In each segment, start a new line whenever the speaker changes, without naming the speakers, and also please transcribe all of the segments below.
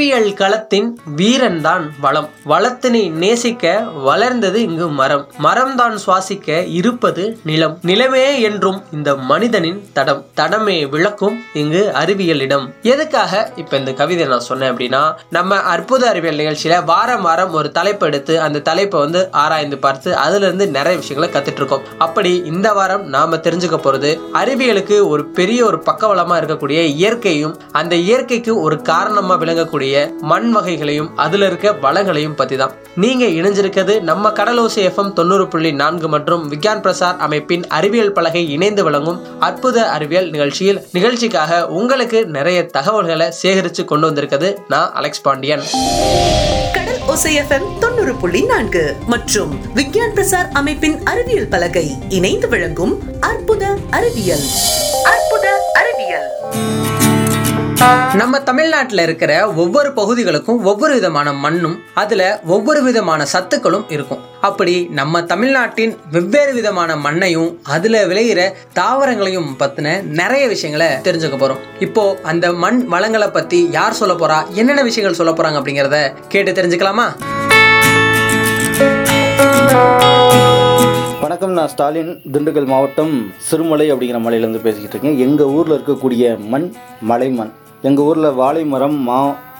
அறிவியல் களத்தின் வீரன்தான் வளம். வளத்தினை நேசிக்க வளர்ந்தது இங்கு மரம். மரம்தான் சுவாசிக்க இருப்பது நிலம். நிலமே என்றும் இந்த மனிதனின் தடம். தடமே விளக்கும் இங்கு அறிவியலிடம் எதுக்காக இப்ப இந்த கவிதை நான் சொன்னேன் அப்படின்னா நம்ம அற்புத அறிவியல் நிகழ்ச்சியில வாரம் வாரம் ஒரு தலைப்பு எடுத்து அந்த தலைப்பை வந்து ஆராய்ந்து பார்த்து அதுல இருந்து நிறைய விஷயங்களை கத்துட்டு இருக்கோம் அப்படி இந்த வாரம் நாம தெரிஞ்சுக்க போறது அறிவியலுக்கு ஒரு பெரிய ஒரு பக்கவளமா இருக்கக்கூடிய இயற்கையும் அந்த இயற்கைக்கு ஒரு காரணமா விளங்கக்கூடிய இருக்கக்கூடிய மண் வகைகளையும் அதுல இருக்க வளங்களையும் பத்தி தான் நீங்க இணைஞ்சிருக்கிறது நம்ம கடலோசி எஃப்எம் தொண்ணூறு புள்ளி நான்கு மற்றும் விக்யான் பிரசார் அமைப்பின் அறிவியல் பலகை இணைந்து வழங்கும் அற்புத அறிவியல் நிகழ்ச்சியில் நிகழ்ச்சிக்காக உங்களுக்கு நிறைய தகவல்களை சேகரித்து கொண்டு வந்திருக்கிறது நான் அலெக்ஸ் பாண்டியன்.
கடல் ஓசை எஃப்எம் தொண்ணூறு புள்ளி நான்கு மற்றும் விக்யான் பிரசார் அமைப்பின் அறிவியல் பலகை இணைந்து வழங்கும் அற்புத அறிவியல். அற்புத
நம்ம தமிழ்நாட்டில் இருக்கிற ஒவ்வொரு பகுதிகளுக்கும் ஒவ்வொரு விதமான மண்ணும் அதில் ஒவ்வொரு விதமான சத்துக்களும் இருக்கும். அப்படி நம்ம தமிழ்நாட்டின் வெவ்வேறு விதமான மண்ணையும் அதில் விளையிற தாவரங்களையும் பற்றின நிறைய விஷயங்களை தெரிஞ்சுக்க போகிறோம் இப்போ அந்த மண் வளங்களை பற்றி யார் சொல்ல போகிறா என்னென்ன விஷயங்கள் சொல்ல போகிறாங்க அப்படிங்கிறத கேட்டு தெரிஞ்சுக்கலாமா?
வணக்கம் நான் ஸ்டாலின் திண்டுக்கல் மாவட்டம் சிறுமலை அப்படிங்கிற மலையிலேருந்து பேசிக்கிட்டு இருக்கேன். எங்கள் ஊரில் இருக்கக்கூடிய மண் மலை மண் எங்கள் ஊரில் வாழை மரம் மா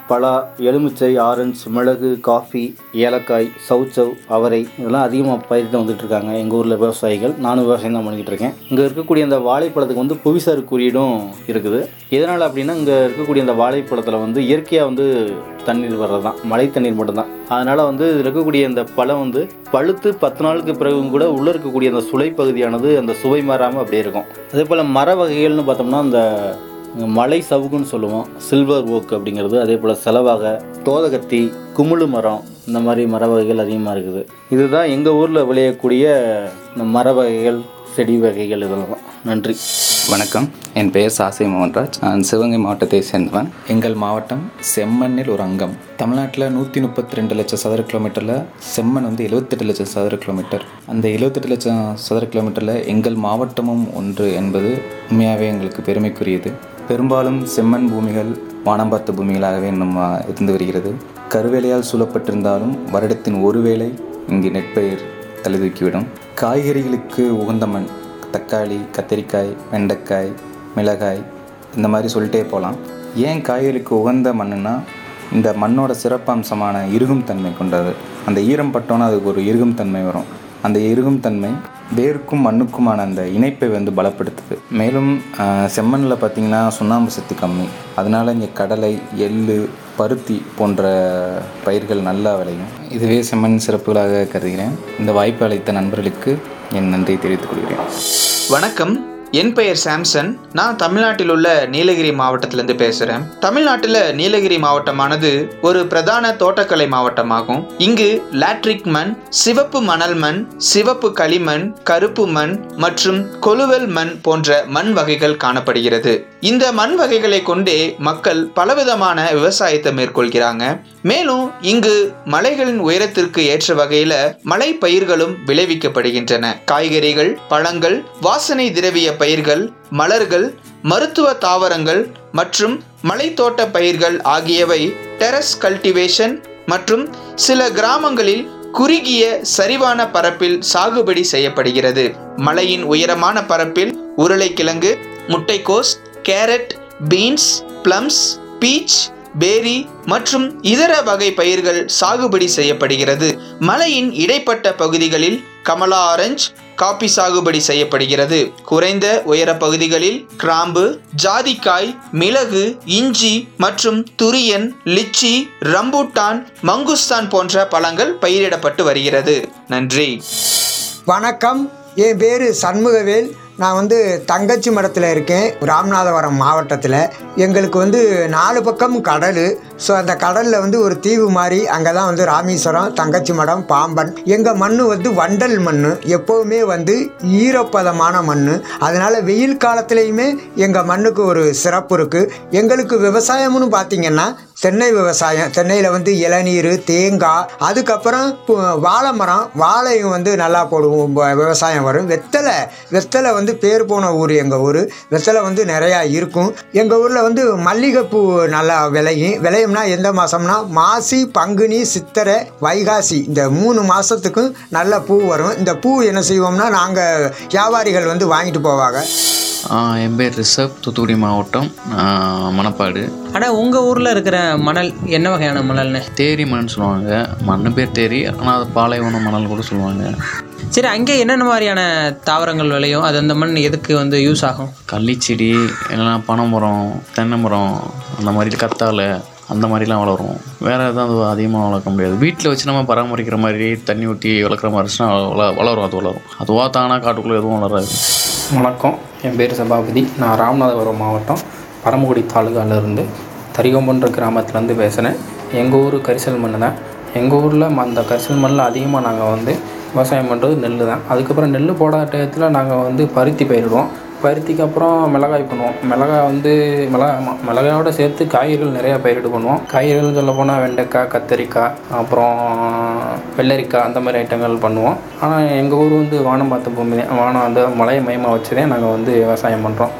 பலா எலுமிச்சை ஆரஞ்சு மிளகு காஃபி ஏலக்காய் சவுச்சவ் அவரை இதெல்லாம் அதிகமாக பயிரிட்டு வந்துட்டுருக்காங்க எங்கள் ஊரில் விவசாயிகள். நானும் விவசாயம் தான் பண்ணிக்கிட்டு இருக்கேன். இங்கே இருக்கக்கூடிய அந்த வாழைப்பழத்துக்கு வந்து புவிசார் குறியீடும் இருக்குது. எதனால் அப்படின்னா இங்கே இருக்கக்கூடிய அந்த வாழைப்பழத்தில் வந்து இயற்கையாக வந்து தண்ணீர் வர்றது தான் மழை தண்ணீர் மட்டும்தான். அதனால் வந்து இதில் இருக்கக்கூடிய இந்த பழம் வந்து பழுத்து பத்து நாளுக்கு பிறகும் கூட உள்ளே இருக்கக்கூடிய அந்த சுளை பகுதியானது அந்த சுவை மாறாமல் அப்படியே இருக்கும். அதே போல் மர வகைகள்னு பார்த்தோம்னா அந்த மலை சவுகுன்னு சொல்லுவோம். சில்வர் ஓக் அப்படிங்கிறது அதே போல் செலவாக தோதகத்தி குமுளு மரம் இந்த மாதிரி மர வகைகள் அதிகமாக இருக்குது. இதுதான் எங்கள் ஊரில் விளையக்கூடிய இந்த மர வகைகள் செடி வகைகள் இதெல்லாம். நன்றி.
வணக்கம். என் பெயர் சாசை மோகன்ராஜ். நான் சிவகங்கை மாவட்டத்தை சேர்ந்தவன். எங்கள் மாவட்டம் செம்மண்ணில் ஒரு அங்கம். தமிழ்நாட்டில் நூற்றி முப்பத்தி ரெண்டு லட்சம் சதுர கிலோமீட்டரில் செம்மண் வந்து எழுபத்தெட்டு லட்சம் சதுர கிலோமீட்டர். அந்த எழுபத்தெட்டு லட்சம் சதுர கிலோமீட்டரில் எங்கள் மாவட்டமும் ஒன்று என்பது உண்மையாகவே எங்களுக்கு பெருமைக்குரியது. பெரும்பாலும் செம்மண் பூமிகள் வானம் பார்த்த பூமிகளாகவே நம்ம இருந்து வருகிறது. கருவேலையால் சூழப்பட்டிருந்தாலும் வருடத்தின் ஒருவேளை இங்கு நெற்பயிர் தழுதூக்கிவிடும். காய்கறிகளுக்கு உகந்த மண் தக்காளி கத்திரிக்காய் வெண்டைக்காய் மிளகாய் இந்த மாதிரி சொல்லிட்டே போகலாம். ஏன் காய்கறிக்கு உகந்த மண்ணுன்னா இந்த மண்ணோட சிறப்பம்சமான இறுகும் தன்மை கொண்டது. அந்த ஈரம் பட்டோன்னா அதுக்கு ஒரு இறுகும் தன்மை வரும். அந்த இறுகும் தன்மை வேருக்கும் மண்ணுக்குமான அந்த இணைப்பை வந்து பலப்படுத்துது. மேலும் செம்மண்ணில் பார்த்திங்கன்னா சுண்ணாம்பு சத்து கம்மி. அதனால் இங்கே கடலை எள்ளு பருத்தி போன்ற பயிர்கள் நல்லா விளையும். இதுவே செம்மண் சிறப்புகளாக கருதுகிறேன். இந்த வாய்ப்பு அளித்த நண்பர்களுக்கு என் நன்றியை தெரிவித்துக் கொள்கிறேன்.
வணக்கம். என் பெயர் சாம்சன். நான் தமிழ்நாட்டில் உள்ள நீலகிரி மாவட்டத்திலிருந்து பேசுகிறேன் தமிழ்நாட்டில் நீலகிரி மாவட்டமானது ஒரு பிரதான தோட்டக்கலை மாவட்டமாகும். இங்கு லாட்ரிக் மண் சிவப்பு மணல் மண் சிவப்பு களிமண் கருப்பு மண் மற்றும் கொலுவல் மண் போன்ற மண் வகைகள் காணப்படுகிறது. இந்த மண் வகைகளை கொண்டே மக்கள் பலவிதமான விவசாயத்தை மேற்கொள்கிறாங்க. மேலும் இங்கு மலைகளின் உயரத்திற்கு ஏற்ற வகையில மலை பயிர்களும் விளைவிக்கப்படுகின்றன. காய்கறிகள் பழங்கள் வாசனை திரவிய பயிர்கள் மலர்கள் மருத்துவ தாவரங்கள் மற்றும் மலைத்தோட்ட பயிர்கள் ஆகியவை டெரஸ் கல்டிவேஷன் மற்றும் சில கிராமங்களில் குறுகிய சரிவான பரப்பில் சாகுபடி செய்யப்படுகிறது. மலையின் உயரமான பரப்பில் உருளைக்கிழங்கு முட்டைக்கோஸ் கேரட் பீன்ஸ் பிளம்ஸ் பீச் பேரி மற்றும் இதர வகை பயிர்கள் சாகுபடி செய்யப்படுகிறது. மலையின் இடைப்பட்ட பகுதிகளில் கமலா ஆரஞ்சு காபி சாகுபடி செய்யப்படுகிறது. குறைந்த உயர பகுதிகளில் கிராம்பு ஜாதிக்காய் மிளகு இஞ்சி மற்றும் துரியன் லிச்சி ரம்பூட்டான் மங்குஸ்தான் போன்ற பழங்கள் பயிரிடப்பட்டு வருகிறது. நன்றி.
வணக்கம். என் பேர் சண்முகவேல். நான் வந்து தங்கச்சி மடத்தில் இருக்கேன் ராமநாதபுரம் மாவட்டத்தில். எங்களுக்கு வந்து நாலு பக்கம் கடல். ஸோ அந்த கடலில் வந்து ஒரு தீவு மாதிரி அங்கே தான் வந்து ராமேஸ்வரம் தங்கச்சி மடம் பாம்பன். எங்கள் மண் வந்து வண்டல் மண் எப்போவுமே வந்து ஈரப்பதமான மண் அதனால் வெயில் காலத்துலேயுமே எங்கள் மண்ணுக்கு ஒரு சிறப்பு இருக்குது எங்களுக்கு விவசாயம்னு பார்த்திங்கன்னா தென்னை விவசாயம் தென்னையில் வந்து இளநீர் தேங்காய் அதுக்கப்புறம் வாழை மரம் வாழையும் வந்து நல்லா போடுவோம். விவசாயம் வரும். வெத்தலை வெத்தலை வந்து பேர் போன ஊர் எங்கள் ஊர். வெத்தலை வந்து நிறையா இருக்கும். எங்கள் ஊரில் வந்து மல்லிகைப்பூ நல்லா விளையும். விளையும்னா எந்த மாதம்னா மாசி பங்குனி சித்திரை வைகாசி. இந்த மூணு மாதத்துக்கும் நல்ல பூ வரும். இந்த பூ என்ன செய்வோம்னா நாங்கள் வியாபாரிகள் வந்து வாங்கிட்டு போவாங்க.
என் பேர் ரிஷப். தூத்துக்குடி மாவட்டம் மணப்பாடு.
ஆனால் உங்கள் ஊரில் இருக்கிற மணல் என்ன வகையான மணல்னு?
தேரி மண் சொல்லுவாங்க. மண் பேர் தேரி ஆனால் அது பாலைவன மணல் கூட சொல்லுவாங்க.
சரி அங்கே என்னென்ன மாதிரியான தாவரங்கள் விளையும்? அது அந்த மண் எதுக்கு வந்து யூஸ் ஆகும்?
கள்ளிச்செடி இல்லைன்னா பனைமரம் தென்னை மரம் அந்த மாதிரி கத்தாழை அந்த மாதிரிலாம் வளரும். வேறு எதாவது அதிகமாக வளர்க்க முடியாது. வீட்டில் வச்சு நம்ம பராமரிக்கிற மாதிரி தண்ணி ஊற்றி வளர்க்குற மாதிரி இருந்துச்சுன்னா வளரும் அது வளரும். அதுவாக தானாக காட்டுக்குள்ளே எதுவும் வளராது.
வணக்கம். என் பேர் சபாபதி. நான் ராமநாதபுரம் மாவட்டம் பரமக்குடி தாலுகாலேருந்து தரிகம்பன்ற கிராமத்துலேருந்து பேசுகிறேன் எங்கள் ஊர் கரிசல் மண் தான். எங்கள் ஊரில் அந்த கரிசல் மண்ணில் அதிகமாக நாங்கள் வந்து விவசாயம் பண்ணுறது நெல் தான். அதுக்கப்புறம் நெல் போடாத டயத்தில் நாங்கள் வந்து பருத்தி பயிரிடுவோம். பருத்திக்கு அப்புறம் மிளகாய் பண்ணுவோம். மிளகாய் வந்து மிளகா மிளகாயோட சேர்த்து காய்கறிகள் நிறையா பயிரிடு பண்ணுவோம். காய்கறிகள் சொல்ல போனால் வெண்டைக்காய் கத்தரிக்காய் அப்புறம் வெள்ளரிக்காய் அந்த மாதிரி ஐட்டங்கள் பண்ணுவோம். ஆனால் எங்கள் ஊர் வந்து வானம் பார்த்த பூமி தான். வானம் அந்த மலையை மையமாக வச்சு தான் நாங்கள் வந்து விவசாயம் பண்ணுறோம்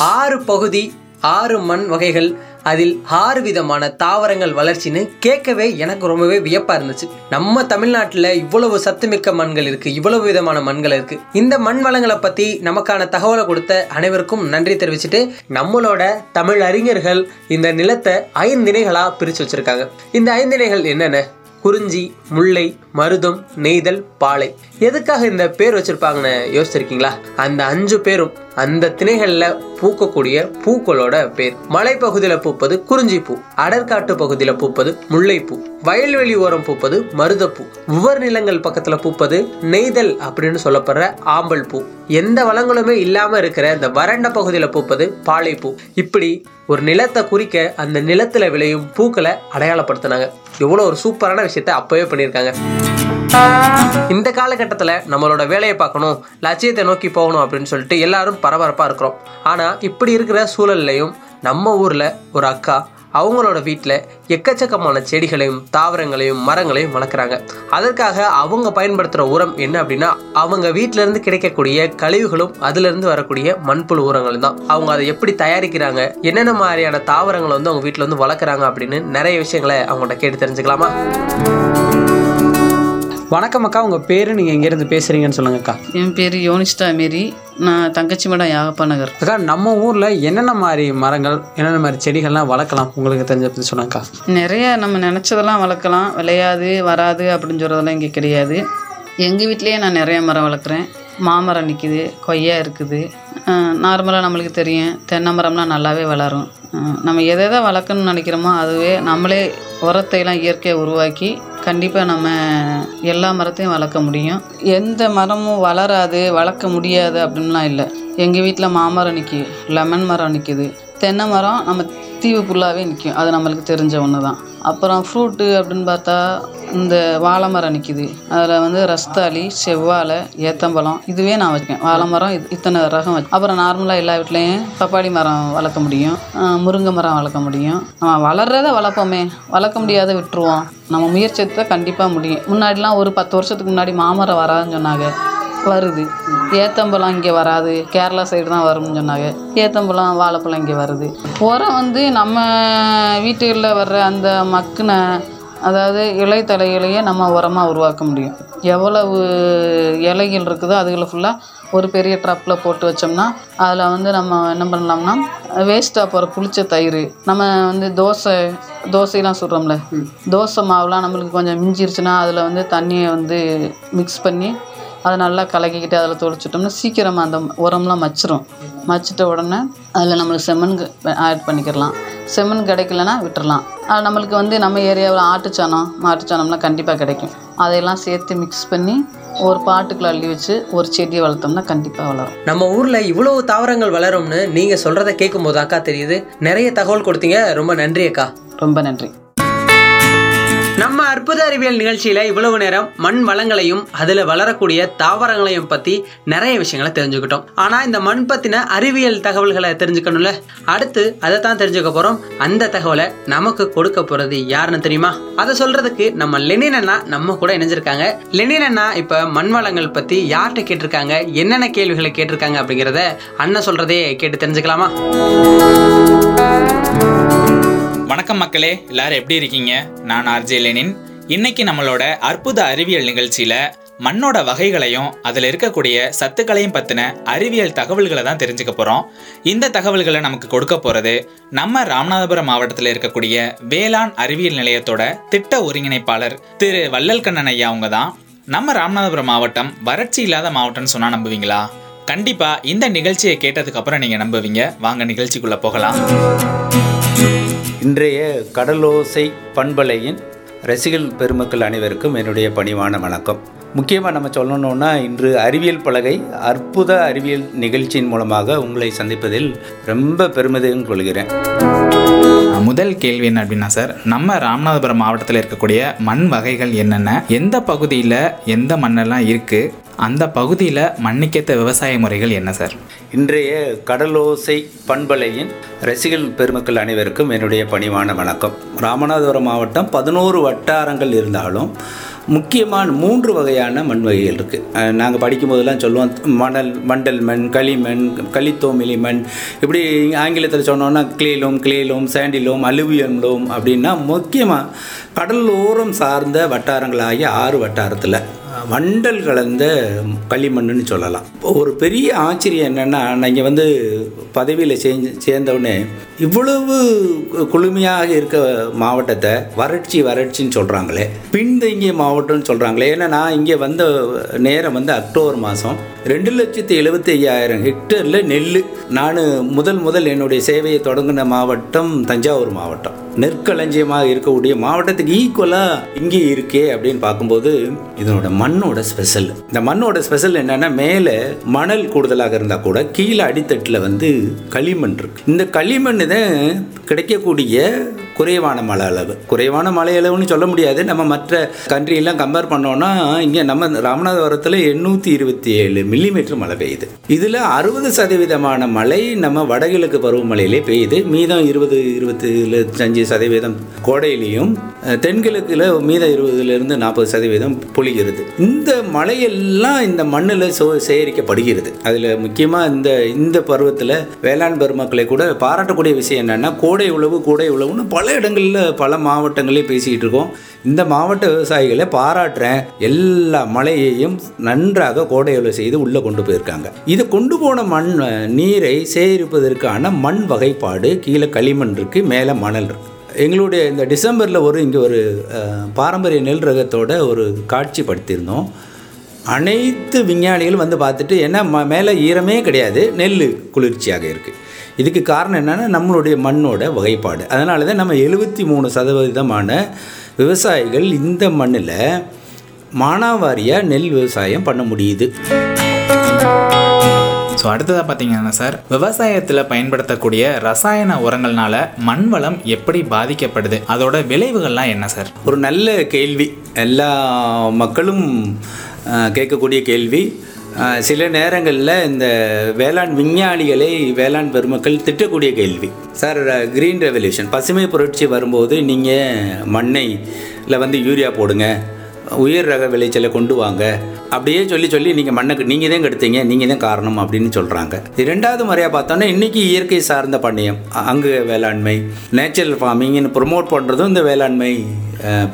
ஆறு பகுதி ஆறு மண் வகைகள் அதில் ஆறு விதமான தாவரங்கள் வளர்ச்சின்னு கேட்கவே எனக்கு ரொம்பவே வியப்பா இருந்துச்சு. நம்ம தமிழ்நாட்டில் இவ்வளவு சத்துமிக்க மண்கள் இருக்கு இவ்வளவு விதமான மண்கள் இருக்கு. இந்த மண் வளங்களை பத்தி நமக்கான தகவலை கொடுத்த அனைவருக்கும் நன்றி தெரிவிச்சுட்டு நம்மளோட தமிழ் அறிஞர்கள் இந்த நிலத்தை ஐந்திணைகளாக பிரிச்சு வச்சிருக்காங்க. இந்த ஐந்திணைகள் என்னென்ன? குறிஞ்சி முல்லை மருதம் நெய்தல் பாலை. எதுக்காக இந்த பேர் வச்சிருப்பாங்கன்னு யோசிச்சிருக்கீங்களா? அந்த அஞ்சு பேரும் அந்த திணைகள்ல பூக்கக்கூடிய பூக்களோட பேர். மலைப்பகுதியில பூப்பது குறிஞ்சி பூ அடற்காட்டு பகுதியில பூப்பது முல்லைப்பூ வயல்வெளி ஓரம் பூப்பது மருதப்பூ உவர் நிலங்கள் பக்கத்துல பூப்பது நெய்தல் அப்படின்னு சொல்லப்படுற ஆம்பல் பூ. எந்த வளங்களுமே இல்லாம இருக்கிற இந்த வறண்ட பகுதியில பூப்பது பாலைப்பூ இப்படி ஒரு நிலத்தை குறிக்க அந்த நிலத்துல விளையும் பூக்களை அடையாளப்படுத்தினாங்க. எவ்வளோ ஒரு சூப்பரான விஷயத்த அப்போவே பண்ணியிருக்காங்க. இந்த காலகட்டத்தில் நம்மளோட வேலையை பார்க்கணும் லட்சியத்தை நோக்கி போகணும் அப்படின்னு சொல்லிட்டு எல்லாரும் பரபரப்பாக இருக்கிறோம். ஆனால் இப்படி இருக்கிற சூழல்லையும் நம்ம ஊரில் ஒரு அக்கா அவங்களோட வீட்டில் எக்கச்சக்கமான செடிகளையும் தாவரங்களையும் மரங்களையும் வளர்க்குறாங்க. அதற்காக அவங்க பயன்படுத்துகிற உரம் என்ன அப்படின்னா அவங்க வீட்டிலேருந்து கிடைக்கக்கூடிய கழிவுகளும் அதுலேருந்து வரக்கூடிய மண்புழு உரங்களும் தான். அவங்க அதை எப்படி தயாரிக்கிறாங்க என்னென்ன மாதிரியான தாவரங்களை வந்து அவங்க வீட்டில் வந்து வளர்க்குறாங்க அப்படின்னு நிறைய விஷயங்களை அவங்கள்ட்ட கேட்டு தெரிஞ்சுக்கலாமா? வணக்கம் அக்கா உங்கள் பேர் நீங்கள் எங்கேருந்து பேசுகிறீங்கன்னு சொல்லுங்கக்கா.
என் பேர் யோனிஷ்டா மேரி நான் தங்கச்சி மடம் யாகப்பா நகர்.
அக்கா நம்ம ஊரில் என்னென்ன மாதிரி மரங்கள் என்னென்ன மாதிரி செடிகள்லாம் வளர்க்கலாம்? உங்களுக்கு தெரிஞ்ச பற்றி சொல்லுங்கக்கா.
நிறைய நம்ம நினச்சதெல்லாம் வளர்க்கலாம். விளையாது வராது அப்படின்னு சொல்கிறதெல்லாம் இங்கே கிடையாது. எங்கள் வீட்லேயே நான் நிறைய மரம் வளர்க்குறேன். மாமரம் நிற்கிது கொய்யா இருக்குது. நார்மலாக நம்மளுக்கு தெரியும். தென்னை மரம்லாம் நல்லாவே வளரும். நம்ம எதை எதை வளர்க்கணும்னு நினைக்கிறோமோ அதுவே நம்மளே உரத்தையெல்லாம் இயற்கையாக உருவாக்கி கண்டிப்பாக நம்ம எல்லா மரத்தையும் வளர்க்க முடியும். எந்த மரமும் வளராது வளர்க்க முடியாது அப்படின்லாம் இல்லை. எங்கள் வீட்டில் மாமரம் நிற்கி லெமன் மரம் நிற்கிது தென்னை மரம் நம்ம தீவு ஃபுல்லாகவே நிற்கும் அது நம்மளுக்கு தெரிஞ்ச ஒன்று தான் அப்புறம் ஃப்ரூட்டு அப்படின்னு பார்த்தா இந்த வாழை மரம் நிற்கிது அதில் வந்து ரஸ்தாளி செவ்வாழை ஏத்தம்பழம் இதுவே நான் வைப்பேன். வாழை மரம் இது இத்தனை ரகம் வச்சு. அப்புறம் நார்மலாக எல்லா வீட்லேயும் பப்பாளி மரம் வளர்க்க முடியும். முருங்கை மரம் வளர்க்க முடியும். நம்ம வளர்றத வளர்ப்போமே. வளர்க்க முடியாத விட்டுருவோம். நம்ம முயற்சி எடுத்தா கண்டிப்பாக முடியும். முன்னாடிலாம் ஒரு பத்து வருஷத்துக்கு முன்னாடி மாமரம் வராதுன்னு சொன்னாங்க. வருது. ஏத்தம்பழம் இங்கே வராது. கேரளா சைடு தான் வரும்னு சொன்னாங்க. ஏத்தம்பழம் வாழைப்பழம் இங்கே வருது. உரம் வந்து நம்ம வீட்டுகளில் வர்ற அந்த மக்குன அதாவது இலைத்தலைகளையே நம்ம உரமாக உருவாக்க முடியும். எவ்வளவு இலைகள் இருக்குதோ அதுகளை ஃபுல்லாக ஒரு பெரிய ட்ரப்பில் போட்டு வச்சோம்னா அதில் வந்து நம்ம என்ன பண்ணலாம்னா வேஸ்ட்டாக போகிற புளிச்ச தயிர் நம்ம வந்து தோசை தோசையெல்லாம் சுடுறோம்ல. தோசை மாவுலாம் நம்மளுக்கு கொஞ்சம் மிஞ்சிருச்சுன்னா அதில் வந்து தண்ணியை வந்து மிக்ஸ் பண்ணி அதை நல்லா கலக்கிக்கிட்டு அதில் தொளிச்சிட்டோம்னா சீக்கிரமாக அந்த உரம்லாம் மச்சிரும். மச்சிட்ட உடனே அதில் நம்மளுக்கு செம்மண் ஆட் பண்ணிக்கிறலாம் செம்மண் கிடைக்கலனா விட்டுறலாம். நம்மளுக்கு வந்து நம்ம ஏரியாவில் ஆட்டுச்சாணம் மாட்டுச்சாணம்லாம் கண்டிப்பாக கிடைக்கும். அதையெல்லாம் சேர்த்து மிக்ஸ் பண்ணி ஒரு பாட்டுக்குள்ள அள்ளி வச்சு ஒரு செடியை வளர்த்தோம்னா கண்டிப்பாக வளரும்.
நம்ம ஊரில் இவ்வளவு தாவரங்கள் வளரும்னு நீங்கள் சொல்கிறத கேட்கும் போது அக்கா தெரியுது. நிறைய தகவல் கொடுத்தீங்க. ரொம்ப நன்றி அக்கா.
ரொம்ப நன்றி.
நம்ம அற்புத அறிவியல் நிகழ்ச்சியில இவ்வளவு நேரம் மண் வளங்களையும் அதுல வளரக்கூடிய தாவரங்களையும் பத்தி நிறைய விஷயங்களை தெரிஞ்சுக்கிட்டோம். ஆனா இந்த மண் பத்தின அறிவியல் தகவல்களை தெரிஞ்சுக்கணும்ல? அடுத்து அதை தான் தெரிஞ்சுக்க போறோம். அந்த தகவலை நமக்கு கொடுக்க போறது யாருன்னு தெரியுமா? அதை சொல்றதுக்கு நம்ம லெனின் அண்ணா நம்ம கூட இணைஞ்சிருக்காங்க. லெனின் அண்ணா இப்ப மண் வளங்கள் பத்தி யார்கிட்ட கேட்டிருக்காங்க? என்னென்ன கேள்விகளை கேட்டிருக்காங்க அப்படிங்கிறத அண்ணன் சொல்றதே கேட்டு தெரிஞ்சுக்கலாமா?
வணக்கம் மக்களே எல்லாரும் எப்படி இருக்கீங்க? நான் ஆர்ஜே லெனின். இன்னைக்கு நம்மளோட அற்புத அறிவியல் நிகழ்ச்சியில மண்ணோட வகைகளையும் அதில் இருக்கக்கூடிய சத்துக்களையும் பற்றின அறிவியல் தகவல்களை தான் தெரிஞ்சுக்க போகிறோம் இந்த தகவல்களை நமக்கு கொடுக்க போகிறது நம்ம ராமநாதபுரம் மாவட்டத்தில் இருக்கக்கூடிய வேளாண் அறிவியல் நிலையத்தோட திட்ட ஒருங்கிணைப்பாளர் திரு வள்ளல் கண்ணன் ஐயா அவங்க தான். நம்ம ராமநாதபுரம் மாவட்டம் வறட்சி இல்லாத மாவட்டம்னு சொன்னால் நம்புவீங்களா? கண்டிப்பாக இந்த நிகழ்ச்சியை கேட்டதுக்கப்புறம் நீங்கள் நம்புவீங்க. வாங்க நிகழ்ச்சிக்குள்ளே போகலாம்.
இன்றைய கடலோசை பண்பலையின் ரசிகல் பெருமக்கள் அனைவருக்கும் என்னுடைய பணிவான வணக்கம். முக்கியமாக நம்ம சொல்லணும்னா இன்று அறிவியல் பலகை அற்புத அறிவியல் நிகழ்ச்சியின் மூலமாக உங்களை சந்திப்பதில் ரொம்ப பெருமிதம் கொள்கிறேன்.
முதல் கேள்வி என்ன அப்படின்னா சார் நம்ம ராமநாதபுரம் மாவட்டத்தில் இருக்கக்கூடிய மண் வகைகள் என்னென்ன? எந்த பகுதியில் எந்த மண்ணெல்லாம் இருக்குது அந்த பகுதியில் மண்ணுக்கேற்ற விவசாய முறைகள் என்ன சார்?
இன்றைய கடலோசை பண்பலையின் ரசிகல் பெருமக்கள் அனைவருக்கும் என்னுடைய பணிவான வணக்கம். ராமநாதபுரம் மாவட்டம் பதினோரு வட்டாரங்கள் இருந்தாலும் முக்கியமான மூன்று வகையான மண் வகைகள் இருக்குது நாங்கள் படிக்கும்போதெல்லாம் சொல்லுவோம் மணல் மண்டல் மண் களிமண் களித்தோமிலி மண். இப்படி ஆங்கிலத்தில் சொன்னோன்னா கிளேலோம் கிளேலோம் சாண்டிலோம் அலுவியம்லோம் அப்படின்னா முக்கியமாக கடலோரம் சார்ந்த வட்டாரங்களாகிய ஆறு வட்டாரத்தில். வண்டல் கலந்த களிமண்ணுன்னு சொல்லலாம். ஒரு பெரிய ஆச்சரியம் என்னென்னா நீங்கள் வந்து பதவியில் சேர்ந்து சேர்ந்தவுடனே இவ்வளவு குளுமையாக இருக்க மாவட்டத்தை வறட்சி வறட்சின்னு சொல்கிறாங்களே பின்தங்கிய மாவட்டம்னு சொல்கிறாங்களே ஏன்னா நான் இங்கே வந்த நேரம் வந்து அக்டோபர் மாதம் ரெண்டு லட்சத்தி எழுபத்தி ஐயாயிரம் ஹெக்டரில் நெல் நான் முதல் முதல் என்னுடைய சேவையை தொடங்கின மாவட்டம் தஞ்சாவூர் மாவட்டம். நெற்களஞ்சியமாக இருக்கக்கூடிய மாவட்டத்துக்கு ஈக்குவலாக இங்கே இருக்கே அப்படின்னு பார்க்கும்போது இதனோட மண்ணோட ஸ்பெஷல் இந்த மண்ணோட ஸ்பெஷல் என்னன்னா மேலே மணல் கூடுதலாக இருந்தால் கூட கீழே அடித்தட்டில் வந்து களிமண் இருக்கு. இந்த களிமண் தான் கிடைக்கக்கூடிய குறைவான மழை அளவு. குறைவான மழை அளவுன்னு சொல்ல முடியாது. நம்ம மற்ற கண்ட்ரியெல்லாம் கம்பேர் பண்ணோம்னா இங்கே நம்ம ராமநாதபுரத்தில் எண்ணூற்றி இருபத்தி ஏழு மில்லிமீட்டர் மழை பெய்யுது. இதில் அறுபது சதவீதமான மழை நம்ம வடகிழக்கு பருவமழையிலே பெய்யுது. மீதம் இருபது இருபத்தி சதவீதம் கோடையிலையும் தென்கிழக்கில் மீத இருபதுலேருந்து நாற்பது சதவீதம் பொழிகிறது இந்த மழையெல்லாம் இந்த மண்ணில் சோ சேகரிக்கப்படுகிறது. அதில் முக்கியமாக இந்த இந்த பருவத்தில் வேளாண் பெருமக்களை கூட பாராட்டக்கூடிய விஷயம் என்னென்னா கோடை உழவு கோடை உழவுன்னு பல இடங்களில் பல மாவட்டங்களையும் பேசிக்கிட்டு இருக்கோம். இந்த மாவட்ட விவசாயிகளை பாராட்டுறேன். எல்லா மழையையும் நன்றாக கோடை உழவு செய்து உள்ளே கொண்டு போயிருக்காங்க. இதை கொண்டு போன மண் நீரை சேகரிப்பதற்கான மண் வகைப்பாடு கீழே களிமண் இருக்குது மேலே மணல் இருக்குது எங்களுடைய இந்த டிசம்பரில் ஒரு இங்கே ஒரு பாரம்பரிய நெல் ரகத்தோட ஒரு காட்சி படுத்தியிருந்தோம் அனைத்து விஞ்ஞானிகளும் வந்து பார்த்துட்டு ஏன்னா ம மேலே ஈரமே கிடையாது நெல் குளிர்ச்சியாக இருக்குது இதுக்கு காரணம் என்னென்னா நம்மளுடைய மண்ணோட வகைப்பாடு. அதனால தான் நம்ம எழுபத்தி மூணு சதவீதமான விவசாயிகள் இந்த மண்ணில் மானாவாரியாக நெல் விவசாயம் பண்ண முடியுது.
ஸோ அடுத்ததாக பார்த்தீங்கன்னா சார் விவசாயத்தில் பயன்படுத்தக்கூடிய ரசாயன உரங்கள்னால மண் வளம் எப்படி பாதிக்கப்படுது? அதோட விளைவுகள்லாம் என்ன சார்
ஒரு நல்ல கேள்வி. எல்லா மக்களும் கேட்கக்கூடிய கேள்வி. சில நேரங்களில் இந்த வேளாண் விஞ்ஞானிகளை வேளாண் பெருமக்கள் திட்டக்கூடிய கேள்வி. சார் க்ரீன் ரெவல்யூஷன் பசுமை புரட்சி வரும்போது நீங்கள் மண்ணையில் வந்து யூரியா போடுங்க உயர் ரக விளைச்சலை கொண்டு வாங்க அப்படியே சொல்லி சொல்லி நீங்கள் மண்ணுக்கு நீங்கள் தான் கெடுத்தீங்க நீங்கள் தான் காரணம் அப்படின்னு சொல்கிறாங்க ரெண்டாவது முறையாக பார்த்தோன்னா இன்றைக்கி இயற்கை சார்ந்த பண்ணியம் அங்கு வேளாண்மை நேச்சுரல் ஃபார்மிங்னு ப்ரொமோட் பண்ணுறதும் இந்த வேளாண்மை.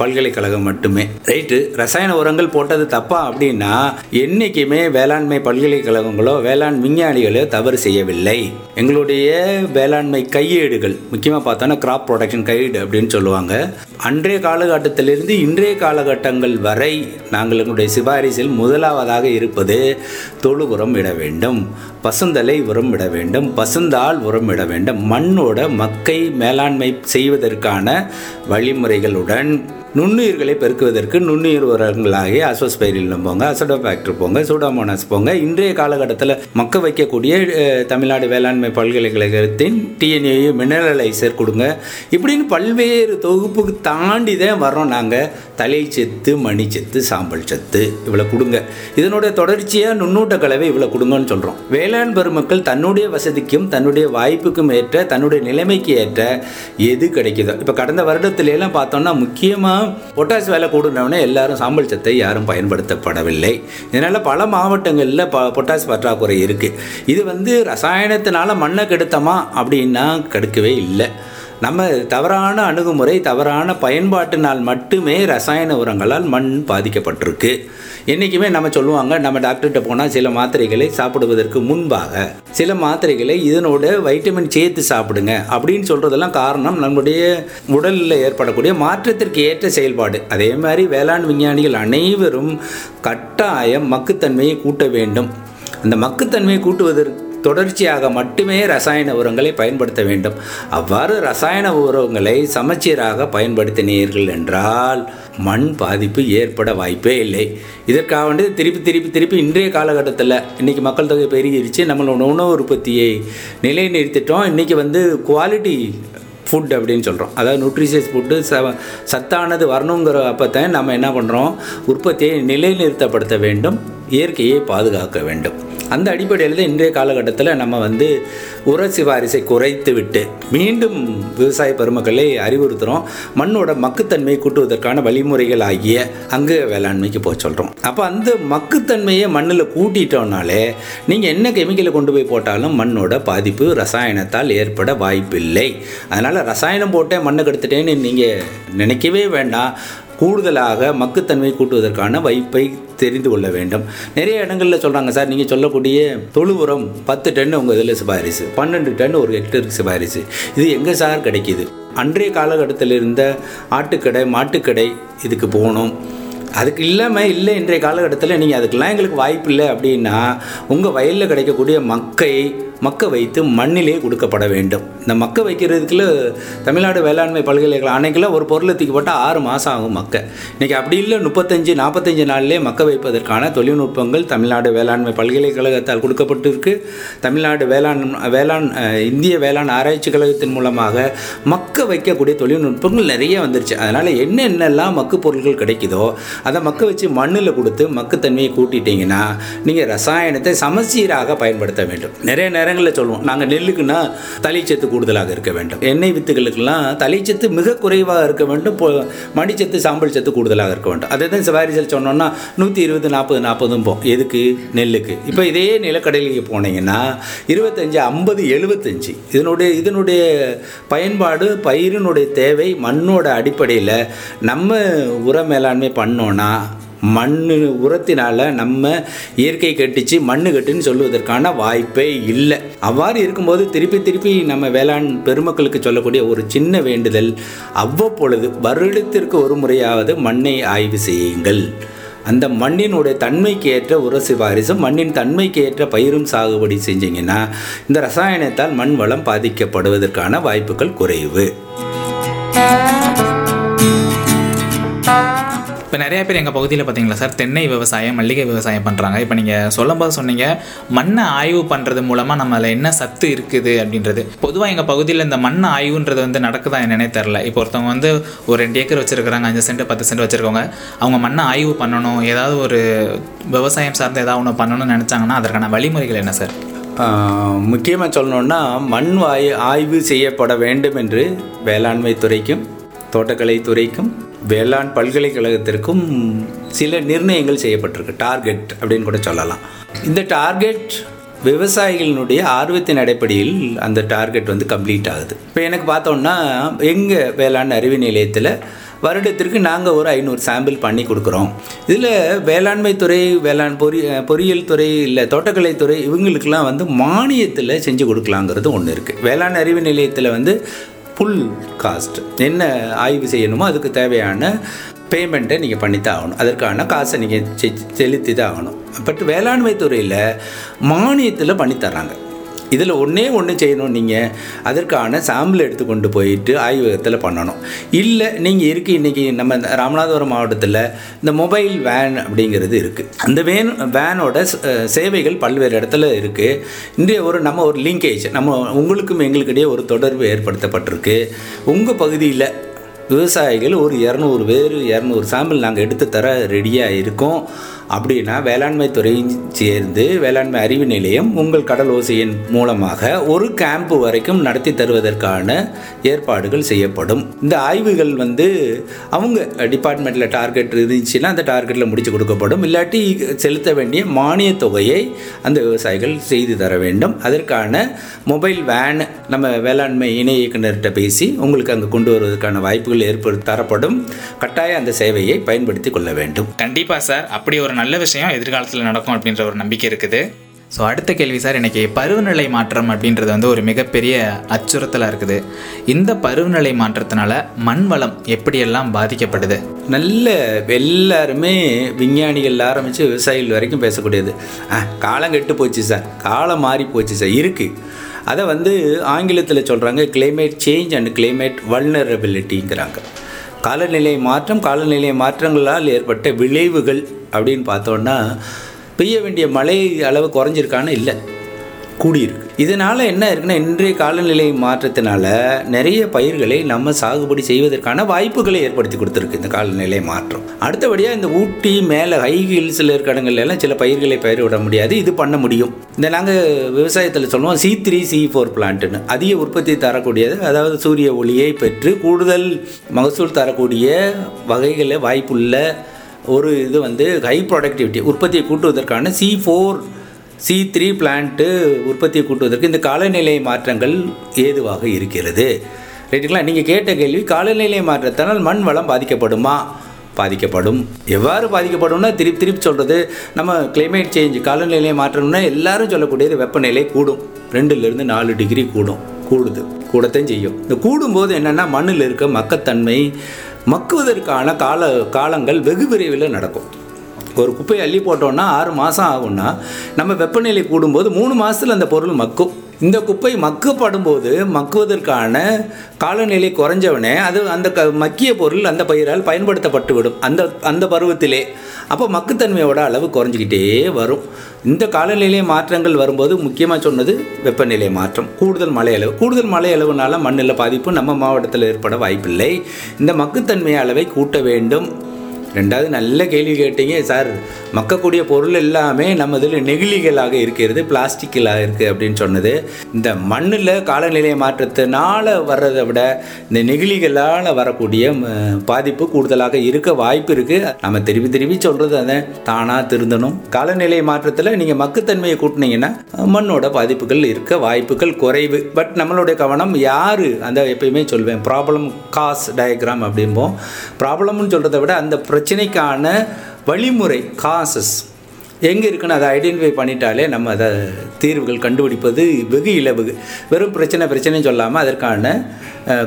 பல்கலைக்கழகம் மட்டுமே. ரைட்டு ரசாயன உரங்கள் போட்டது தப்பா அப்படின்னா என்றைக்குமே வேளாண்மை பல்கலைக்கழகங்களோ வேளாண் விஞ்ஞானிகளோ தவறு செய்யவில்லை. எங்களுடைய வேளாண்மை கையேடுகள் முக்கியமாக பார்த்தோன்னா கிராப் ப்ரொடக்ஷன் கைடு அப்படின்னு சொல்லுவாங்க. அன்றைய காலகட்டத்திலிருந்து இன்றைய காலகட்டங்கள் வரை நாங்கள் எங்களுடைய சிபாரிசில் முதலாவதாக இருப்பது தொழு உரம் இட வேண்டும் பசுந்தலை உரம் இட வேண்டும் பசுந்தால் உரம் இட வேண்டும் மண்ணோட மக்கை மேலாண்மை செய்வதற்கான வழிமுறைகளுடன் நுண்ணுயிர்களை பெருக்குவதற்கு நுண்ணுயிர் உரங்களாகிய அசோஸ்பைரிலம் போங்க அசடோபாக்டர் போங்க சூடாமோனாஸ் போங்க. இன்றைய காலகட்டத்தில் மக்க வைக்கக்கூடிய தமிழ்நாடு வேளாண்மை பல்கலைக்கழகத்தின் டிஎன்ஏ மினரலைசர் கொடுங்க. இப்படின்னு பல்வேறு தொகுப்புக்கு தாண்டி தான் வர்றோம் நாங்கள் தலை செத்து மணி செத்து சாம்பல் சத்து இவ்வளோ கொடுங்க. இதனுடைய தொடர்ச்சியாக நுண்ணூட்ட கலவை இவ்வளோ கொடுங்கன்னு சொல்கிறோம் வேளாண் பெருமக்கள் தன்னுடைய வசதிக்கும் தன்னுடைய வாய்ப்புக்கும் ஏற்ற தன்னுடைய நிலைமைக்கு ஏற்ற எது கிடைக்குதோ. இப்போ கடந்த வருடத்துலலாம் பார்த்தோம்னா முக்கியமாக பொட்டாசி வேலை கூடுனவுடனே எல்லாரும் சாம்பல் சத்தை யாரும் பயன்படுத்தப்படவில்லை. இதனால் பல மாவட்டங்களில் ப பொட்டாசி பற்றாக்குறை இருக்குது இது வந்து ரசாயனத்தினால மண்ணை கெடுத்தமா அப்படின்னா கெடுக்கவே இல்லை. நம்ம தவறான அணுகுமுறை தவறான பயன்பாட்டினால் மட்டுமே ரசாயன உரங்களால் மண் பாதிக்கப்பட்டிருக்கு. என்றைக்குமே நம்ம சொல்லுவாங்க நம்ம டாக்டர்கிட்ட போனால் சில மாத்திரைகளை சாப்பிடுவதற்கு முன்பாக சில மாத்திரைகளை இதனோட வைட்டமின் சேர்த்து சாப்பிடுங்க அப்படின்னு சொல்கிறதெல்லாம் காரணம் நம்முடைய உடலில் ஏற்படக்கூடிய மாற்றத்திற்கு ஏற்ற செயல்பாடு. அதே மாதிரி வேளாண் விஞ்ஞானிகள் அனைவரும் கட்டாயம் மக்குத்தன்மையை கூட்ட வேண்டும். அந்த மக்குத்தன்மையை கூட்டுவதற்கு தொடர்ச்சியாக மட்டுமே ரசாயன உரங்களை பயன்படுத்த வேண்டும். அவ்வாறு ரசாயன உரங்களை சமச்சீராக பயன்படுத்தினீர்கள் என்றால் மண் பாதிப்பு ஏற்பட வாய்ப்பே இல்லை. இதற்காக வேண்டி திருப்பி திருப்பி திருப்பி இன்றைய காலகட்டத்தில் இன்றைக்கி மக்கள் தொகை பெருகிருச்சு. நம்மளோட உணவு உற்பத்தியை நிலைநிறுத்திட்டோம். இன்றைக்கி வந்து குவாலிட்டி ஃபுட் அப்படின்னு சொல்கிறோம் அதாவது நியூட்ரிஷியஸ் ஃபுட்டு ச சத்தானது வரணுங்கிற அப்போ தான் நம்ம என்ன பண்ணுறோம் உற்பத்தியை நிலைநிறுத்தப்படுத்த வேண்டும். இயற்கையை பாதுகாக்க வேண்டும். அந்த அடிப்படையில் தான் இன்றைய காலகட்டத்தில் நம்ம வந்து உர சிபாரிசை குறைத்து விட்டு மீண்டும் விவசாய பெருமக்களை அறிவுறுத்துகிறோம் மண்ணோட மக்குத்தன்மையை கூட்டுவதற்கான வழிமுறைகள் ஆகிய அங்கு வேளாண்மைக்கு போக சொல்கிறோம் அப்போ அந்த மக்குத்தன்மையை மண்ணில் கூட்டிட்டோம்னாலே நீங்கள் என்ன கெமிக்கலை கொண்டு போய் போட்டாலும் மண்ணோட பாதிப்பு ரசாயனத்தால் ஏற்பட வாய்ப்பில்லை. அதனால் ரசாயனம் போட்டே மண்ணை கெடுத்துட்டேன்னு நீங்கள் நினைக்கவே வேண்டாம். கூடுதலாக மக்குத்தன்மை கூட்டுவதற்கான வாய்ப்பை தெரிந்து கொள்ள வேண்டும். நிறைய இடங்களில் சொல்கிறாங்க சார் நீங்கள் சொல்லக்கூடிய தொழு உரம் பத்து டன் உங்கள் இதில் சிபாரிசு பன்னெண்டு டன் ஒரு ஹெக்டருக்கு சிபாரிசு. இது எங்கே சார் கிடைக்கிது? அன்றைய காலகட்டத்தில் இருந்த ஆட்டுக்கடை மாட்டுக்கடை இதுக்கு போகணும். அதுக்கு இல்லாமல் இல்லை இன்றைய காலகட்டத்தில் நீங்கள் அதுக்கெல்லாம் எங்களுக்கு வாய்ப்பு இல்லை அப்படின்னா உங்கள் வயலில் கிடைக்கக்கூடிய மக்கை மக்க வைத்து மண்ணிலே கொடுக்கப்பட வேண்டும். இந்த மக்க வைக்கிறதுக்குள்ள தமிழ்நாடு வேளாண்மை பல்கலைக்கழகம் அன்னைக்கெல்லாம் ஒரு பொருளை தூக்கி ஆறு மாதம் ஆகும் மக்க. இன்றைக்கி அப்படி இல்லை முப்பத்தஞ்சு நாற்பத்தஞ்சு நாள்லேயே மக்க வைப்பதற்கான தொழில்நுட்பங்கள் தமிழ்நாடு வேளாண்மை பல்கலைக்கழகத்தால் கொடுக்கப்பட்டிருக்கு. தமிழ்நாடு வேளாண் வேளாண் இந்திய வேளாண் ஆராய்ச்சி கழகத்தின் மூலமாக மக்க வைக்கக்கூடிய தொழில்நுட்பங்கள் நிறைய வந்துருச்சு. அதனால் என்னென்னலாம் மக்கு பொருட்கள் கிடைக்குதோ அதை மக்க வச்சு மண்ணில் கொடுத்து மக்குத்தன்மையை கூட்டிட்டீங்கன்னா நீங்கள் ரசாயனத்தை சமச்சீராக பயன்படுத்த வேண்டும். நிறைய நேரங்களில் சொல்லுவோம் நாங்கள் நெல்லுக்குன்னா தலைச்சத்து கூடுதலாக இருக்க வேண்டும். எண்ணெய் வித்துகளுக்கெல்லாம் தலைச்சத்து மிக குறைவாக இருக்க வேண்டும். பொ- மணிச்சத்து சாம்பல் சத்து கூடுதலாக இருக்க வேண்டும். அதை தான் சிவாரிசல் சொன்னோன்னா நூற்றி இருபது நாற்பது நாற்பதும் போம் எதுக்கு? நெல்லுக்கு. இப்போ இதே நிலக்கடலைக்கு போனீங்கன்னா இருபத்தஞ்சி ஐம்பது எழுபத்தஞ்சி. இதனுடைய இதனுடைய பயன்பாடு பயிரினுடைய தேவை மண்ணோட அடிப்படையில் நம்ம உர மேலாண்மை பண்ணோன்னா மண் உரத்தினால நம்ம இயற்கை கட்டிச்சு மண்ணு கட்டுன்னு சொல்லுவதற்கான வாய்ப்பே இல்லை. அவ்வாறு இருக்கும்போது திருப்பி திருப்பி நம்ம வேளாண் பெருமக்களுக்கு சொல்லக்கூடிய ஒரு சின்ன வேண்டுதல் அவ்வப்பொழுது வருடத்திற்கு ஒரு முறையாவது மண்ணை ஆய்வு செய்யுங்கள். அந்த மண்ணினுடைய தன்மைக்கு ஏற்ற உர சிபாரிசும் மண்ணின் தன்மைக்கு ஏற்ற பயிரும் சாகுபடி செஞ்சீங்கன்னா இந்த ரசாயனத்தால் மண் வளம் பாதிக்கப்படுவதற்கான வாய்ப்புகள் குறைவு.
இப்போ நிறைய பேர் எங்கள் பகுதியில் பார்த்தீங்களா சார்? தென்னை விவசாயம் மல்லிகை விவசாயம் பண்ணுறாங்க. இப்போ நீங்கள் சொல்லும்போது சொன்னீங்க மண்ணை ஆய்வு பண்ணுறது மூலமாக நம்ம அதில் என்ன சத்து இருக்குது அப்படின்றது. பொதுவாக எங்கள் பகுதியில் இந்த மண் ஆய்வுன்றது வந்து நடக்குதா என்னன்னே தெரில. இப்போ ஒருத்தவங்க வந்து ஒரு ரெண்டு ஏக்கர் வச்சுருக்கிறாங்க அஞ்சு சென்ட் பத்து சென்ட் வச்சுருக்கவங்க அவங்க மண்ணை ஆய்வு பண்ணணும் ஏதாவது ஒரு விவசாயம் சார்ந்த ஏதாவது ஒன்று பண்ணணும்னு நினச்சாங்கன்னா அதற்கான வழிமுறைகள் என்ன சார்?
முக்கியமாக சொல்லணுன்னா மண் ஆய் ஆய்வு செய்யப்பட வேண்டும் என்று வேளாண்மை துறைக்கும் தோட்டக்கலை துறைக்கும் வேளாண் பல்கலைக்கழகத்திற்கும் சில நிர்ணயங்கள் செய்யப்பட்டிருக்கு. டார்கெட் அப்படின்னு கூட சொல்லலாம். இந்த டார்கெட் விவசாயிகளினுடைய ஆர்வத்தின் அடிப்படையில் அந்த டார்கெட் வந்து கம்ப்ளீட் ஆகுது. இப்போ எனக்கு பார்த்தோன்னா எங்கள் வேளாண் அறிவு நிலையத்தில் வருடத்திற்கு நாங்கள் ஒரு ஐநூறு சாம்பிள் பண்ணி கொடுக்குறோம். இதில் வேளாண்மை துறை வேளாண் பொறி பொறியியல் துறை இல்லை தோட்டக்கலைத்துறை இவங்களுக்கெல்லாம் வந்து மானியத்தில் செஞ்சு கொடுக்கலாங்கிறது ஒன்று இருக்குது வேளாண் அறிவு நிலையத்தில் வந்து ஃபுல் காஸ்ட் என்ன ஆய்வு செய்யணுமோ அதுக்கு தேவையான பேமெண்ட்டை நீங்கள் பண்ணித்தான் ஆகணும். அதற்கான காசை நீங்கள் செலுத்தி தான் ஆகணும். பட் வேளாண்மை துறையில் மானியத்தில் பண்ணித்தர்றாங்க இதில் ஒன்றே ஒன்று செய்யணும் நீங்கள். அதற்கான சாம்பிள் எடுத்து கொண்டு போயிட்டு ஆய்வகத்தில் பண்ணணும். இல்லை நீங்கள் இருக்கு இன்றைக்கி நம்ம இந்த ராமநாதபுரம் மாவட்டத்தில் இந்த மொபைல் வேன் அப்படிங்கிறது இருக்குது அந்த வேன் வேனோட சேவைகள் பல்வேறு இடத்துல இருக்குது இன்றைய ஒரு நம்ம ஒரு லிங்கேஜ் நம்ம உங்களுக்கும் எங்களுக்கிடையே ஒரு தொடர்பு ஏற்படுத்தப்பட்டிருக்கு. உங்கள் பகுதியில் விவசாயிகள் ஒரு இரநூறு பேர் இரநூறு சாம்பிள் நாங்கள் எடுத்து தர ரெடியாக இருக்கோம். அப்படின்னா வேளாண்மை துறை சேர்ந்து வேளாண்மை அறிவு நிலையம் உங்கள் கடல் ஓசையின் மூலமாக ஒரு கேம்ப் வரைக்கும் நடத்தி தருவதற்கான ஏற்பாடுகள் செய்யப்படும். இந்த ஆய்வுகள் வந்து அவங்க டிபார்ட்மெண்ட்டில் டார்கெட் இருந்துச்சுன்னா அந்த டார்கெட்டில் முடிச்சு கொடுக்கப்படும். இல்லாட்டி செலுத்த வேண்டிய மானிய தொகையை அந்த விவசாயிகள் செய்து தர வேண்டும். அதற்கான மொபைல் வேன் நம்ம வேளாண்மை இணை இயக்குனர்கிட்ட பேசி உங்களுக்கு அங்கே கொண்டு வருவதற்கான வாய்ப்புகள் ஏற்படு தரப்படும். கட்டாயம் அந்த சேவையை பயன்படுத்தி கொள்ள வேண்டும்.
கண்டிப்பாக சார். அப்படி ஒரு நல்ல விஷயம் எதிர்காலத்தில் நடக்கும் அப்படின்ற ஒரு நம்பிக்கை இருக்குது. ஸோ அடுத்த கேள்வி சார் இன்றைக்கி பருவநிலை மாற்றம் அப்படின்றது வந்து ஒரு மிகப்பெரிய அச்சுறுத்தலாக இருக்குது. இந்த பருவநிலை மாற்றத்தினால மண் வளம் எப்படியெல்லாம் பாதிக்கப்படுது?
நல்ல எல்லாருமே விஞ்ஞானிகள் ஆரம்பித்து விவசாயிகள் வரைக்கும் பேசக்கூடியது. ஆ காலம் கெட்டு போச்சு சார். காலம் மாறி போச்சு சார். இருக்குது அதை வந்து ஆங்கிலத்தில் சொல்கிறாங்க கிளைமேட் சேஞ்ச் அண்ட் கிளைமேட் வல்னரபிலிட்டிங்கிறாங்க காலநிலை மாற்றம் காலநிலை மாற்றங்களால் ஏற்பட்ட விளைவுகள் அப்படின்னு பார்த்தோன்னா பெய்ய வேண்டிய மழை அளவு குறைஞ்சிருக்கான்னு இல்லை. கூடியிருக்கு. இதனால் என்ன இருக்குன்னா இன்றைய காலநிலை மாற்றத்தினால நிறைய பயிர்களை நம்ம சாகுபடி செய்வதற்கான வாய்ப்புகளை ஏற்படுத்தி கொடுத்துருக்கு இந்த காலநிலை மாற்றம். அடுத்தபடியாக இந்த ஊட்டி மேலே ஹை ஹில்ஸில் இருக்க இடங்கள்ல எல்லாம் சில பயிர்களை பயிரிட முடியாது. இது பண்ண முடியும். இந்த நாங்கள் விவசாயத்தில் சொல்லுவோம் சி த்ரீ சி ஃபோர் பிளான்ட்டுன்னு அதிக உற்பத்தி தரக்கூடியது அதாவது சூரிய ஒளியை பெற்று கூடுதல் மகசூல் தரக்கூடிய வகைகளில் வாய்ப்புள்ள ஒரு இது வந்து ஹை ப்ரொடக்டிவிட்டி உற்பத்தியை கூட்டுவதற்கான C four C three plant உற்பத்தியை கூட்டுவதற்கு இந்த காலநிலை மாற்றங்கள் ஏதுவாக இருக்கிறது. ரைட்டுங்களா? நீங்கள் கேட்ட கேள்வி காலநிலை மாற்றத்தினால் மண் வளம் பாதிக்கப்படுமா? பாதிக்கப்படும். எவ்வாறு பாதிக்கப்படும்னா திருப்பி திருப்பி சொல்கிறது நம்ம கிளைமேட் சேஞ்ச் காலநிலை மாற்றம்னா எல்லாரும் சொல்லக்கூடியது வெப்பநிலை கூடும். ரெண்டுலேருந்து நாலு டிகிரி கூடும். கூடுது. கூடத்தையும் செய்யும். இந்த கூடும்போது என்னென்னா மண்ணில் இருக்க மக்கத்தன்மை மக்குவதற்கான கால காலங்கள் வெகு விரைவில் நடக்கும். ஒரு குப்பையை அள்ளி போட்டோன்னா ஆறு மாதம் ஆகும்னா நம்ம வெப்பநிலை கூடும்போது மூணு மாதத்தில் அந்த பொருள் மக்கும். இந்த குப்பை மக்கப்படும் போது மக்குவதற்கான காலநிலை குறைஞ்சவனே அது அந்த க மக்கிய பொருள் அந்த பயிரால் பயன்படுத்தப்பட்டு விடும் அந்த அந்த பருவத்திலே. அப்போ மக்குத்தன்மையோட அளவு குறைஞ்சிக்கிட்டே வரும். இந்த காலநிலை மாற்றங்கள் வரும்போது முக்கியமாக சொன்னது வெப்பநிலை மாற்றம். கூடுதல் மழை அளவு. கூடுதல் மழை அளவுனால மண்ணில் பாதிப்பு நம்ம மாவட்டத்தில் ஏற்பட வாய்ப்பில்லை. இந்த மக்குத்தன்மை அளவை கூட்ட வேண்டும். ரெண்டாவது நல்ல கேள்வி கேட்டீங்க சார். மக்கக்கூடிய பொருள் எல்லாமே நம்ம இதில் நெகிழிகளாக இருக்கிறது பிளாஸ்டிக்கலாக இருக்குது அப்படின்னு சொன்னது. இந்த மண்ணில் காலநிலை மாற்றத்தினால் வர்றதை விட இந்த நெகிழிகளால் வரக்கூடிய பாதிப்பு கூடுதலாக இருக்க வாய்ப்பு இருக்குது நம்ம திருப்பி திருப்பி சொல்கிறது அதை தானாக திருந்தணும். காலநிலை மாற்றத்தில் நீங்கள் மக்குத்தன்மையை கூட்டினீங்கன்னா மண்ணோட பாதிப்புகள் இருக்க வாய்ப்புகள் குறைவு. பட் நம்மளுடைய கவனம் யார்? அந்த எப்பயுமே சொல்வேன் ப்ராப்ளம் காஸ் டயக்ராம் அப்படிம்போம். ப்ராப்ளம்னு சொல்கிறத விட அந்த பிரச்சனைக்கான வழிமுறை காசஸ் எங்கே இருக்குன்னு அதை ஐடென்டிஃபை பண்ணிட்டாலே நம்ம அதை தீர்வுகள் கண்டுபிடிப்பது வெகு இலவுகு வெறும் பிரச்சனை பிரச்சனைன்னு சொல்லாமல் அதற்கான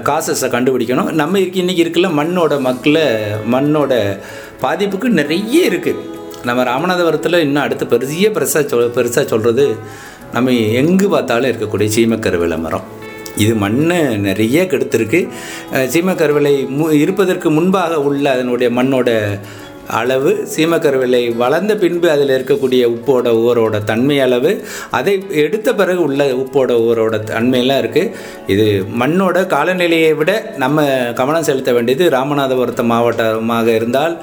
காசஸை கண்டுபிடிக்கணும். நம்ம இருக்கு இன்றைக்கி இருக்குல்ல மண்ணோட மக்களை மண்ணோட பாதிப்புக்கு நிறைய இருக்குது நம்ம ராமநாதபுரத்தில் இன்னும் அடுத்து பெரிய பெருசாக சொல் பெருசாக சொல்கிறது நம்ம எங்கு பார்த்தாலும் இருக்கக்கூடிய சீமக்கரு விளம்பரம் இது மண்ணை நிறைய கெடுத்திருக்கு. சீமக்கருவலை மு இருப்பதற்கு முன்பாக உள்ள அதனுடைய மண்ணோட அளவு சீமக்கருவேலை வளர்ந்த பின்பு அதில் இருக்கக்கூடிய உப்போட ஊரோட தன்மை அளவு அதை எடுத்த பிறகு உள்ள உப்போட ஊரோட தன்மையெல்லாம் இருக்குது இது மண்ணோட காலநிலையை விட நம்ம கவனம் செலுத்த வேண்டியது ராமநாதபுரத்து மாவட்டமாக இருந்தால்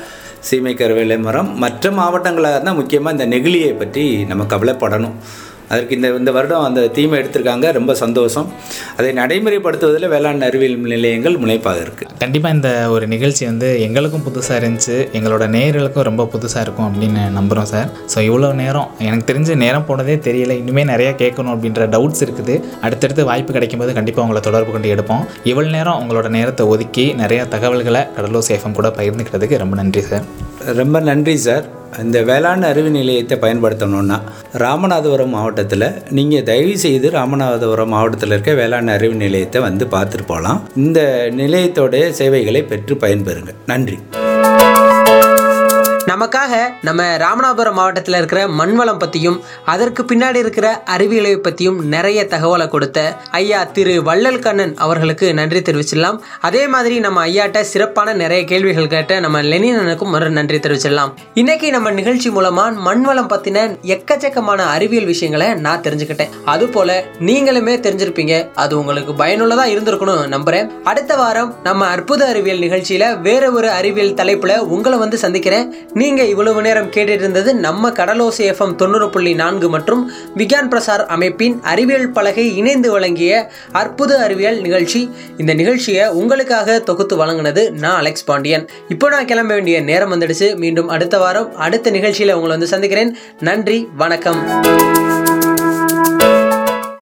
சீமைக்கருவேலை மரம். மற்ற மாவட்டங்களாக இருந்தால் முக்கியமாக இந்த நெகிழியை பற்றி நம்ம கவலைப்படணும். அதற்கு இந்த இந்த வருடம் அந்த தீமை எடுத்திருக்காங்க ரொம்ப சந்தோஷம். அதை நடைமுறைப்படுத்துவதில் வேளாண் அறிவியல் நிலையங்கள் முனைப்பாக இருக்குது
கண்டிப்பாக இந்த ஒரு நிகழ்ச்சி வந்து எங்களுக்கும் புதுசாக இருந்துச்சு. எங்களோட நேயர்களுக்கும் ரொம்ப புதுசாக இருக்கும் அப்படின்னு நம்புகிறோம் சார். ஸோ இவ்வளோ நேரம் எனக்கு தெரிஞ்ச நேரம் போனதே தெரியல. இன்னுமே நிறையா கேட்கணும் அப்படின்ற டவுட்ஸ் இருக்குது. அடுத்தடுத்து வாய்ப்பு கிடைக்கும்போது கண்டிப்பாக உங்களை தொடர்பு கொண்டு எடுப்போம். இவ்வளோ நேரம் உங்களோட நேரத்தை ஒதுக்கி நிறையா தகவல்களை கடலூர் சேஃபம் கூட பகிர்ந்துக்கிறதுக்கு ரொம்ப நன்றி சார்.
ரொம்ப நன்றி சார். இந்த வேளாண் அறிவு நிலையத்தை பயன்படுத்தணுன்னா ராமநாதபுரம் மாவட்டத்தில் நீங்கள் தயவு செய்து ராமநாதபுரம் மாவட்டத்தில் இருக்க வேளாண் அறிவு நிலையத்தை வந்து பார்த்துட்டு போகலாம் இந்த நிலையத்தோடைய சேவைகளை பெற்று பயன்பெறுங்க. நன்றி.
நமக்காக நம்ம ராமநாதபுரம் மாவட்டத்தில் இருக்கிற மண்வளம் பற்றியும் அதற்கு பின்னாடி இருக்கிற அறிவியலை பற்றியும் நிறைய தகவலை கொடுத்த ஐயா திரு வள்ளல் கண்ணன் அவர்களுக்கு நன்றி தெரிவிச்சிடலாம். அதே மாதிரி நம்ம ஐயாட்ட சிறப்பான நிறைய கேள்விகள் கேட்ட நம்ம லெனினனுக்கும் மறு நன்றி தெரிவிச்சிடலாம். இன்னைக்கு நம்ம நிகழ்ச்சி மூலமா மண்வளம் பற்றின எக்கச்சக்கமான அறிவியல் விஷயங்களை நான் தெரிஞ்சுக்கிட்டேன். அது போல நீங்களுமே தெரிஞ்சிருப்பீங்க. அது உங்களுக்கு பயனுள்ளதா இருந்திருக்கணும் நம்புறேன். அடுத்த வாரம் நம்ம அற்புத அறிவியல் நிகழ்ச்சியில வேற ஒரு அறிவியல் தலைப்புல உங்களை வந்து சந்திக்கிறேன். நீங்கள் இவ்வளவு நேரம் கேட்டுட்டு இருந்தது நம்ம கடலோசை எஃப்எம் தொண்ணூறு புள்ளி நான்கு மற்றும் விக்யான் பிரசார் அமைப்பின் அறிவியல் பலகை இணைந்து வழங்கிய அற்புத அறிவியல் நிகழ்ச்சி. இந்த நிகழ்ச்சியை உங்களுக்காக தொகுத்து வழங்கினது நான் அலெக்ஸ் பாண்டியன். இப்போ நான் கிளம்ப வேண்டிய நேரம் வந்துடுச்சு. மீண்டும் அடுத்த வாரம் அடுத்த நிகழ்ச்சியில் உங்களை வந்து சந்திக்கிறேன். நன்றி வணக்கம்.